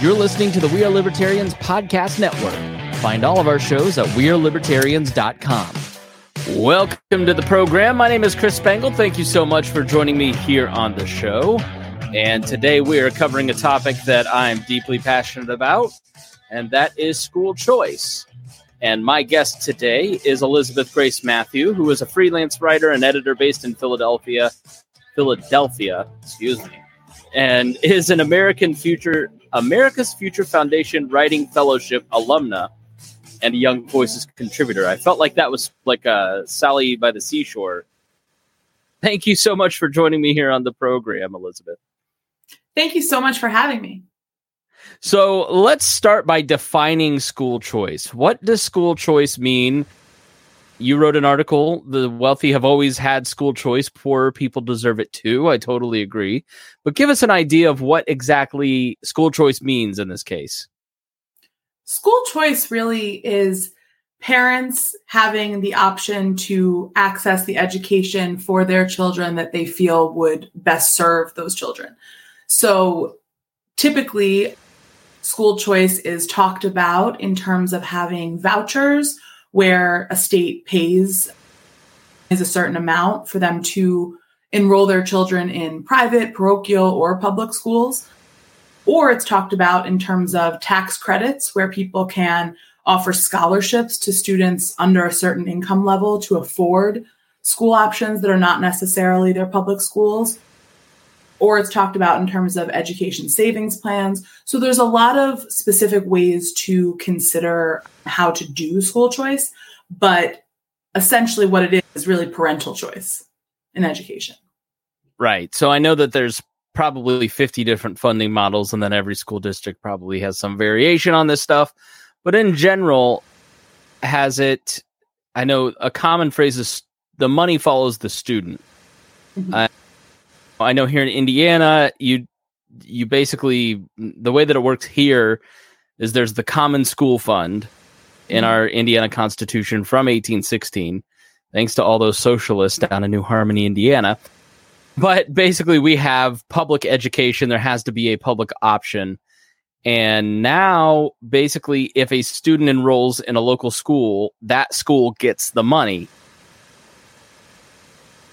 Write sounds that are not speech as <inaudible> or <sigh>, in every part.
You're listening to the We Are Libertarians Podcast Network. Find all of our shows at WeareLibertarians.com. Welcome to the program. My name is Chris Spangle. Thank you so much for joining me here on the show. And today we are covering a topic that I'm deeply passionate about, and that is school choice. And my guest today is Elizabeth Grace Matthew, who is a freelance writer and editor based in Philadelphia, Philadelphia, excuse me, and is an American Future America's Future Foundation Writing Fellowship alumna and a Young Voices contributor. I felt like that was like a Sally by the seashore. Thank you so much for joining me here on the program, Elizabeth. Thank you so much for having me. So let's start by defining school choice. What does school choice mean? You wrote an article, The Wealthy Have Always Had School Choice, Poor People Deserve It Too. I totally agree. But give us an idea of what exactly school choice means in this case. School choice really is parents having the option to access the education for their children that they feel would best serve those children. So typically, school choice is talked about in terms of having vouchers where a state pays is a certain amount for them to enroll their children in private, parochial, or public schools. Or it's talked about in terms of tax credits where people can offer scholarships to students under a certain income level to afford school options that are not necessarily their public schools or it's talked about in terms of education savings plans. So there's a lot of specific ways to consider how to do school choice, but essentially what it is is really parental choice in education. Right. So I know that there's probably 50 different funding models and then every school district probably has some variation on this stuff, but in general has it I know a common phrase is the money follows the student. Mm-hmm. Uh, I know here in Indiana, you you basically the way that it works here is there's the Common School Fund in mm-hmm. our Indiana Constitution from 1816, thanks to all those socialists down in New Harmony, Indiana. But basically, we have public education. There has to be a public option. And now, basically, if a student enrolls in a local school, that school gets the money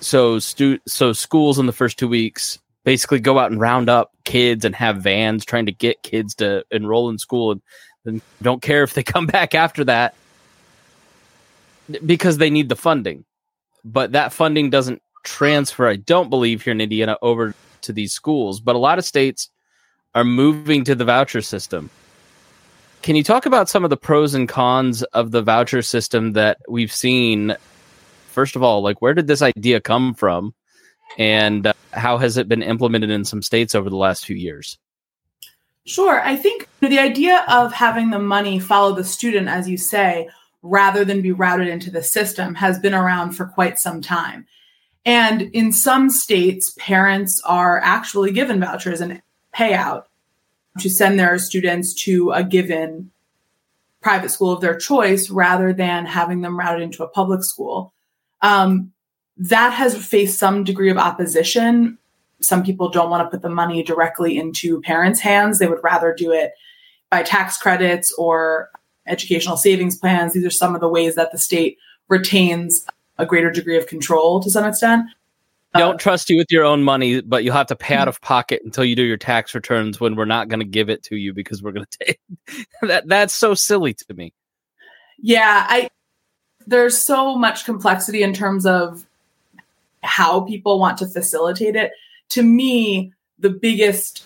so stu- so schools in the first two weeks basically go out and round up kids and have vans trying to get kids to enroll in school and then don't care if they <laughs> come back after that because they need the funding. But that funding doesn't transfer i don't believe here in indiana over to these schools. But a lot of states are moving to the voucher system. Can you talk about some of the pros and cons of the voucher system that we've seen first of all, like where did this idea come from, and uh, how has it been implemented in some states over the last few years? Sure, I think the idea of having the money follow the student, as you say, rather than be routed into the system, has been around for quite some time. And in some states, parents are actually given vouchers and payout to send their students to a given private school of their choice rather than having them routed into a public school. Um, that has faced some degree of opposition. Some people don't want to put the money directly into parents' hands. They would rather do it by tax credits or educational savings plans. These are some of the ways that the state retains a greater degree of control to some extent. Don't uh, trust you with your own money, but you'll have to pay out of pocket until you do your tax returns when we're not going to give it to you because we're going <laughs> to take that. That's so silly to me. Yeah, I there's so much complexity in terms of how people want to facilitate it. To me, the biggest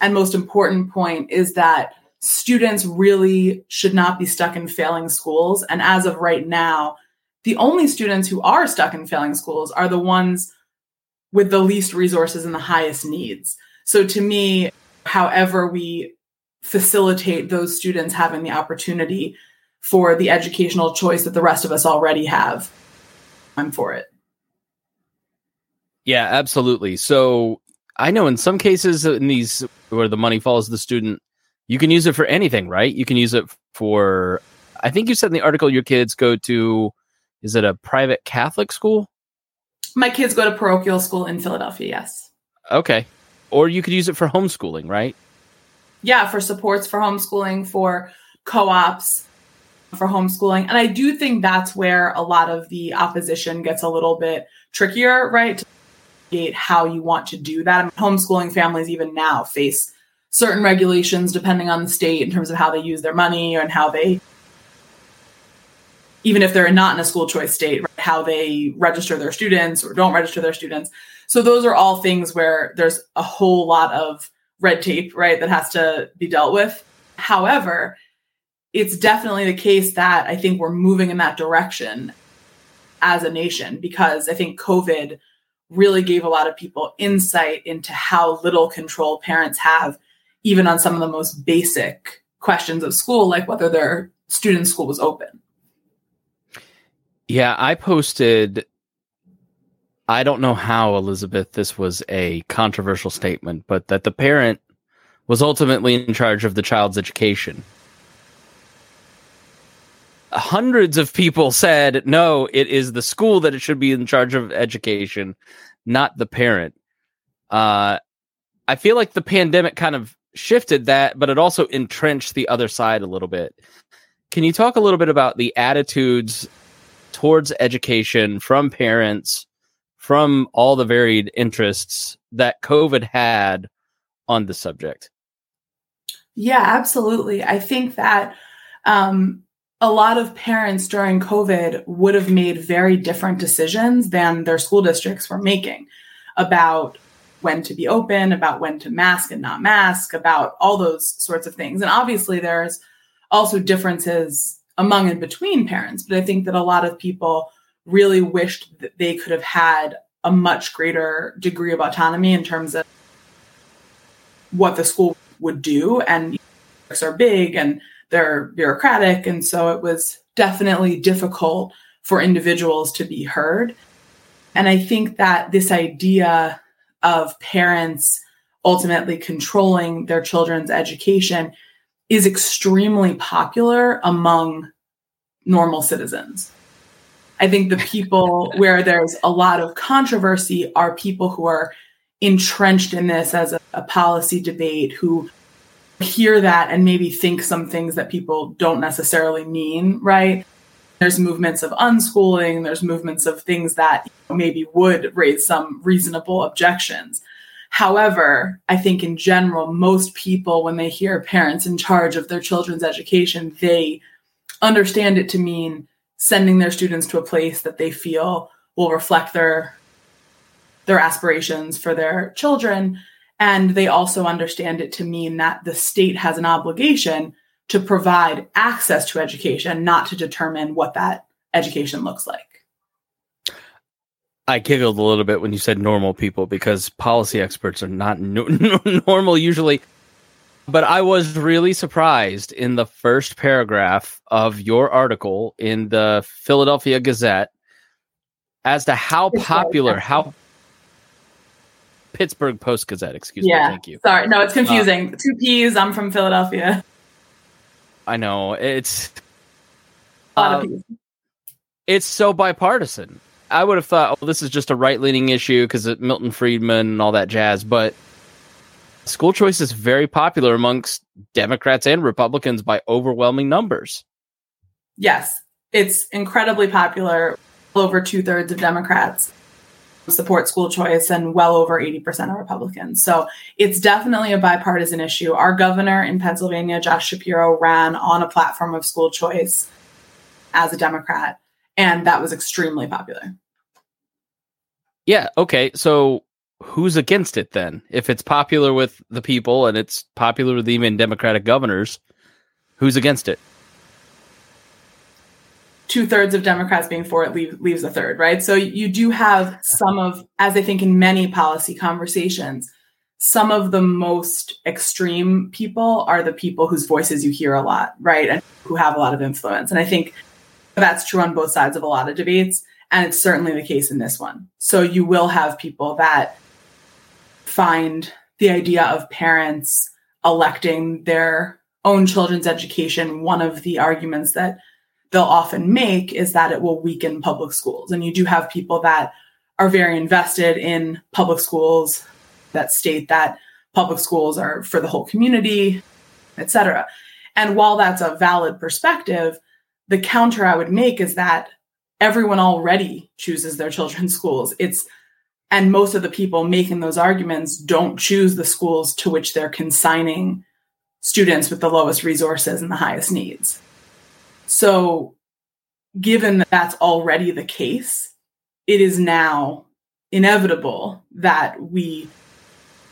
and most important point is that students really should not be stuck in failing schools. And as of right now, the only students who are stuck in failing schools are the ones with the least resources and the highest needs. So to me, however we facilitate those students having the opportunity for the educational choice that the rest of us already have. I'm for it. Yeah, absolutely. So I know in some cases in these where the money follows the student, you can use it for anything, right? You can use it for I think you said in the article your kids go to is it a private Catholic school? My kids go to parochial school in Philadelphia, yes. Okay. Or you could use it for homeschooling, right? yeah, for supports for homeschooling, for co ops, for homeschooling. And I do think that's where a lot of the opposition gets a little bit trickier, right? To how you want to do that. Homeschooling families, even now, face certain regulations depending on the state in terms of how they use their money and how they even if they're not in a school choice state right, how they register their students or don't register their students so those are all things where there's a whole lot of red tape right that has to be dealt with however it's definitely the case that i think we're moving in that direction as a nation because i think covid really gave a lot of people insight into how little control parents have even on some of the most basic questions of school, like whether their student school was open. Yeah, I posted. I don't know how, Elizabeth, this was a controversial statement, but that the parent was ultimately in charge of the child's education. Hundreds of people said, no, it is the school that it should be in charge of education, not the parent. Uh, I feel like the pandemic kind of shifted that, but it also entrenched the other side a little bit. Can you talk a little bit about the attitudes towards education from parents, from all the varied interests that COVID had on the subject? Yeah, absolutely. I think that um, a lot of parents during COVID would have made very different decisions than their school districts were making about when to be open, about when to mask and not mask, about all those sorts of things. And obviously, there's also differences among and between parents, but I think that a lot of people really wished that they could have had a much greater degree of autonomy in terms of what the school would do. And are big and they're bureaucratic. And so it was definitely difficult for individuals to be heard. And I think that this idea of parents ultimately controlling their children's education is extremely popular among normal citizens. I think the people <laughs> where there's a lot of controversy are people who are entrenched in this as a, a, policy debate, who hear that and maybe think some things that people don't necessarily mean, right? There's movements of unschooling, there's movements of things that maybe would raise some reasonable objections. However, I think in general, most people, when they hear parents in charge of their children's education, they understand it to mean sending their students to a place that they feel will reflect their their aspirations for their children and they also understand it to mean that the state has an obligation to provide access to education, not to determine what that education looks like. I giggled a little bit when you said normal people because policy experts are not no- <laughs> normal usually. But I was really surprised in the first paragraph of your article in the Philadelphia Gazette as to how popular, how Pittsburgh Post Gazette, excuse yeah. me. Thank you. Sorry. No, it's confusing. Uh, Two P's. I'm from Philadelphia. I know it's uh, it's so bipartisan. I would have thought, oh, this is just a right leaning issue because of Milton Friedman and all that jazz. But school choice is very popular amongst Democrats and Republicans by overwhelming numbers. Yes, it's incredibly popular. Over two thirds of Democrats support school choice and well over 80% of Republicans. So it's definitely a bipartisan issue. Our governor in Pennsylvania, Josh Shapiro, ran on a platform of school choice as a Democrat, and that was extremely popular. Yeah. Okay. So who's against it then? If it's popular with the people and it's popular with even Democratic governors, who's against it? Two thirds of Democrats being for it leave, leaves a third, right? So you do have some of, as I think in many policy conversations, some of the most extreme people are the people whose voices you hear a lot, right? And who have a lot of influence. And I think that's true on both sides of a lot of debates. And it's certainly the case in this one. So you will have people that find the idea of parents electing their own children's education one of the arguments that they'll often make is that it will weaken public schools. And you do have people that are very invested in public schools that state that public schools are for the whole community et cetera. And while that's a valid perspective, the counter I would make is that everyone already chooses their children's schools. It's and most of the people making those arguments don't choose the schools to which they're consigning students with the lowest resources and the highest needs. So, given that that's already the case, it is now inevitable that we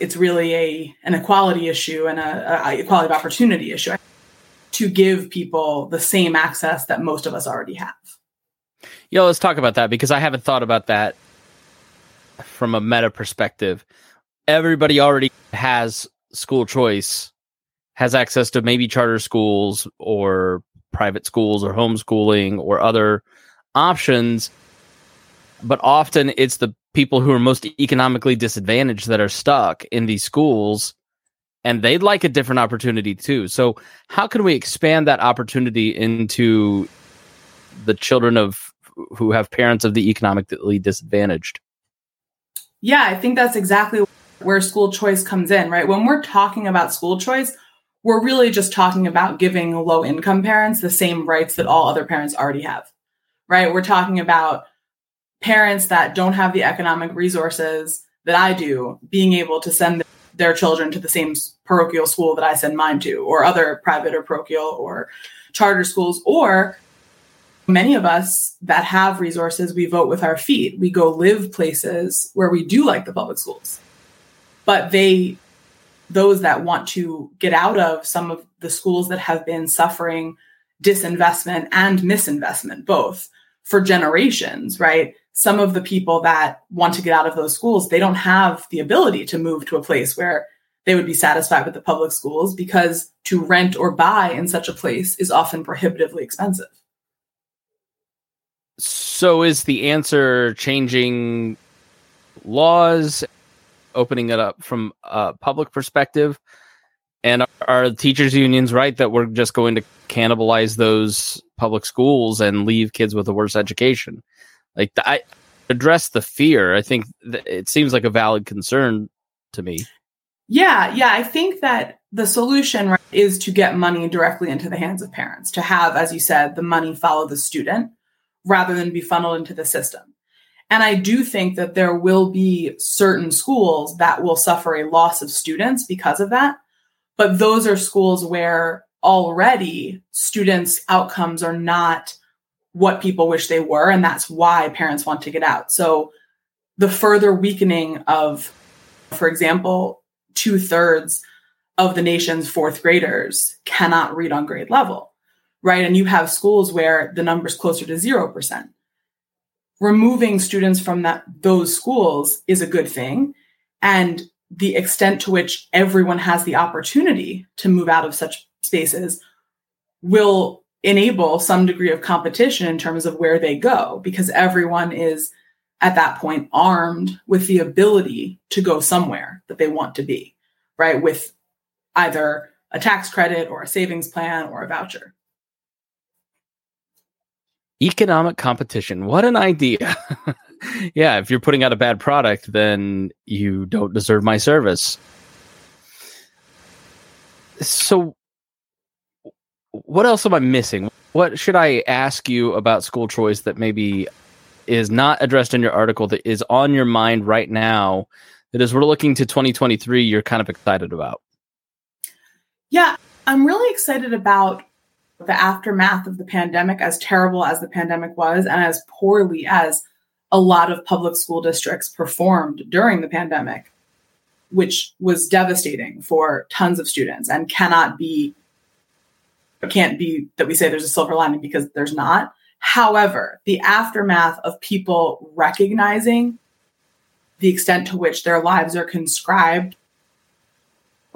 it's really a an equality issue and a, a equality of opportunity issue to give people the same access that most of us already have. Yeah, let's talk about that because I haven't thought about that from a meta perspective. Everybody already has school choice, has access to maybe charter schools or private schools or homeschooling or other options. But often it's the people who are most economically disadvantaged that are stuck in these schools and they'd like a different opportunity too. So, how can we expand that opportunity into the children of who have parents of the economically disadvantaged? Yeah, I think that's exactly where school choice comes in, right? When we're talking about school choice, we're really just talking about giving low income parents the same rights that all other parents already have, right? We're talking about parents that don't have the economic resources that I do being able to send their children to the same parochial school that I send mine to, or other private or parochial or charter schools, or many of us that have resources, we vote with our feet. We go live places where we do like the public schools. But they, those that want to get out of some of the schools that have been suffering disinvestment and misinvestment, both for generations, right? Some of the people that want to get out of those schools, they don't have the ability to move to a place where they would be satisfied with the public schools because to rent or buy in such a place is often prohibitively expensive. So is the answer changing laws, opening it up from a public perspective? And are teachers unions right that we're just going to cannibalize those public schools and leave kids with a worse education? Like I address the fear. I think it seems like a valid concern to me. Yeah, yeah, I think that the solution right, is to get money directly into the hands of parents, to have as you said the money follow the student rather than be funneled into the system. And I do think that there will be certain schools that will suffer a loss of students because of that. But those are schools where already students' outcomes are not what people wish they were. And that's why parents want to get out. So the further weakening of, for example, two thirds of the nation's fourth graders cannot read on grade level right? And you have schools where the number's closer to 0%. Removing students from that those schools is a good thing. And the extent to which everyone has the opportunity to move out of such spaces will enable some degree of competition in terms of where they go because everyone is at that point armed with the ability to go somewhere that they want to be, right? With either a tax credit or a savings plan or a voucher. Economic competition. What an idea. <laughs> yeah, if you're putting out a bad product, then you don't deserve my service. So, what else am I missing? What should I ask you about school choice that maybe is not addressed in your article that is on your mind right now that as we're looking to 2023 you're kind of excited about? Yeah, I'm really excited about the aftermath of the pandemic, as terrible as the pandemic was, and as poorly as a lot of public school districts performed during the pandemic, which was devastating for tons of students and cannot be, can't be that we say there's a silver lining because there's not. However, the aftermath of people recognizing the extent to which their lives are conscribed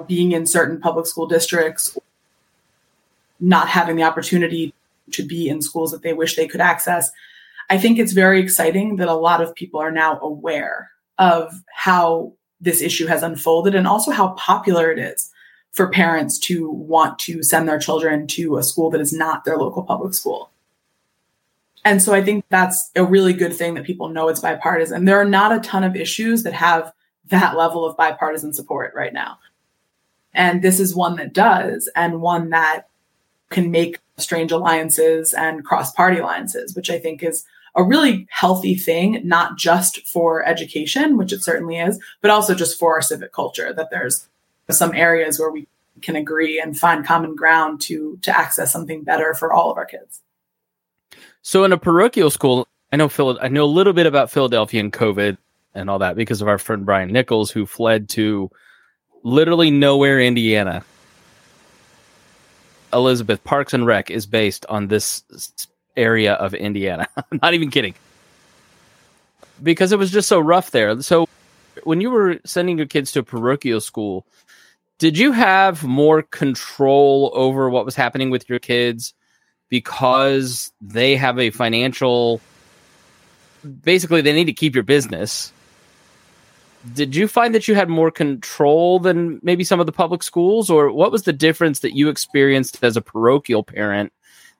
being in certain public school districts not having the opportunity to be in schools that they wish they could access. I think it's very exciting that a lot of people are now aware of how this issue has unfolded and also how popular it is for parents to want to send their children to a school that is not their local public school. And so I think that's a really good thing that people know it's bipartisan. There are not a ton of issues that have that level of bipartisan support right now. And this is one that does, and one that can make strange alliances and cross party alliances, which I think is a really healthy thing, not just for education, which it certainly is, but also just for our civic culture, that there's some areas where we can agree and find common ground to to access something better for all of our kids. So in a parochial school, I know Phil I know a little bit about Philadelphia and COVID and all that because of our friend Brian Nichols who fled to literally nowhere Indiana. Elizabeth Parks and Rec is based on this area of Indiana. <laughs> I'm not even kidding. Because it was just so rough there. So when you were sending your kids to a parochial school, did you have more control over what was happening with your kids because they have a financial basically they need to keep your business did you find that you had more control than maybe some of the public schools or what was the difference that you experienced as a parochial parent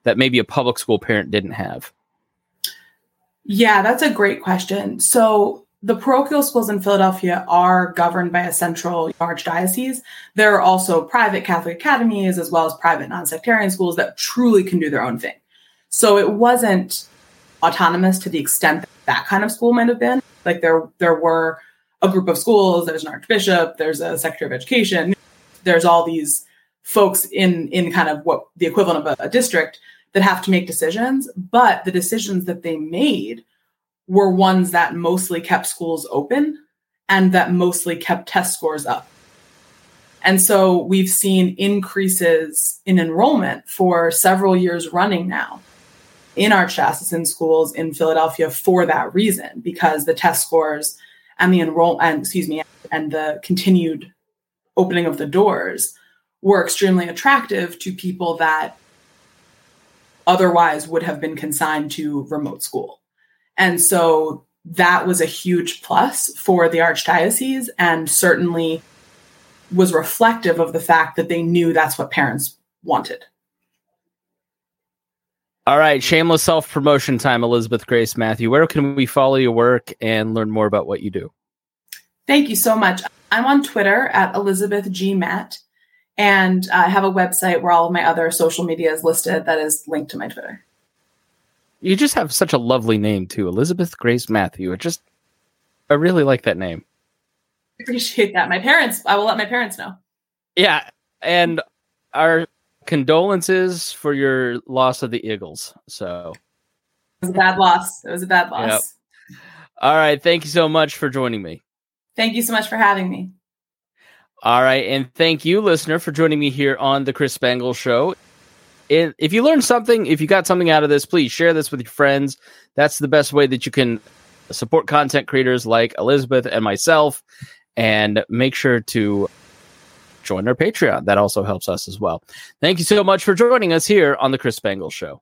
that maybe a public school parent didn't have yeah that's a great question so the parochial schools in Philadelphia are governed by a central archdiocese. There are also private Catholic academies as well as private non-sectarian schools that truly can do their own thing. So it wasn't autonomous to the extent that, that kind of school might have been. Like there, there were a group of schools. There's an archbishop. There's a secretary of education. There's all these folks in in kind of what the equivalent of a, a district that have to make decisions. But the decisions that they made were ones that mostly kept schools open and that mostly kept test scores up. And so we've seen increases in enrollment for several years running now in archdiocesan schools in Philadelphia for that reason, because the test scores and the enroll and excuse me and the continued opening of the doors were extremely attractive to people that otherwise would have been consigned to remote school. And so that was a huge plus for the archdiocese and certainly was reflective of the fact that they knew that's what parents wanted. All right, shameless self promotion time, Elizabeth Grace Matthew. Where can we follow your work and learn more about what you do? Thank you so much. I'm on Twitter at Elizabeth G. Matt, and I have a website where all of my other social media is listed that is linked to my Twitter. You just have such a lovely name too, Elizabeth Grace Matthew. It just, I really like that name. I appreciate that. My parents, I will let my parents know. Yeah, and our condolences for your loss of the Eagles. So it was a bad loss. It was a bad loss. Yep. All right. Thank you so much for joining me. Thank you so much for having me. All right. And thank you, listener, for joining me here on the Chris Spangle Show. If you learned something, if you got something out of this, please share this with your friends. That's the best way that you can support content creators like Elizabeth and myself. And make sure to join our Patreon. That also helps us as well. Thank you so much for joining us here on the Chris Spangle Show.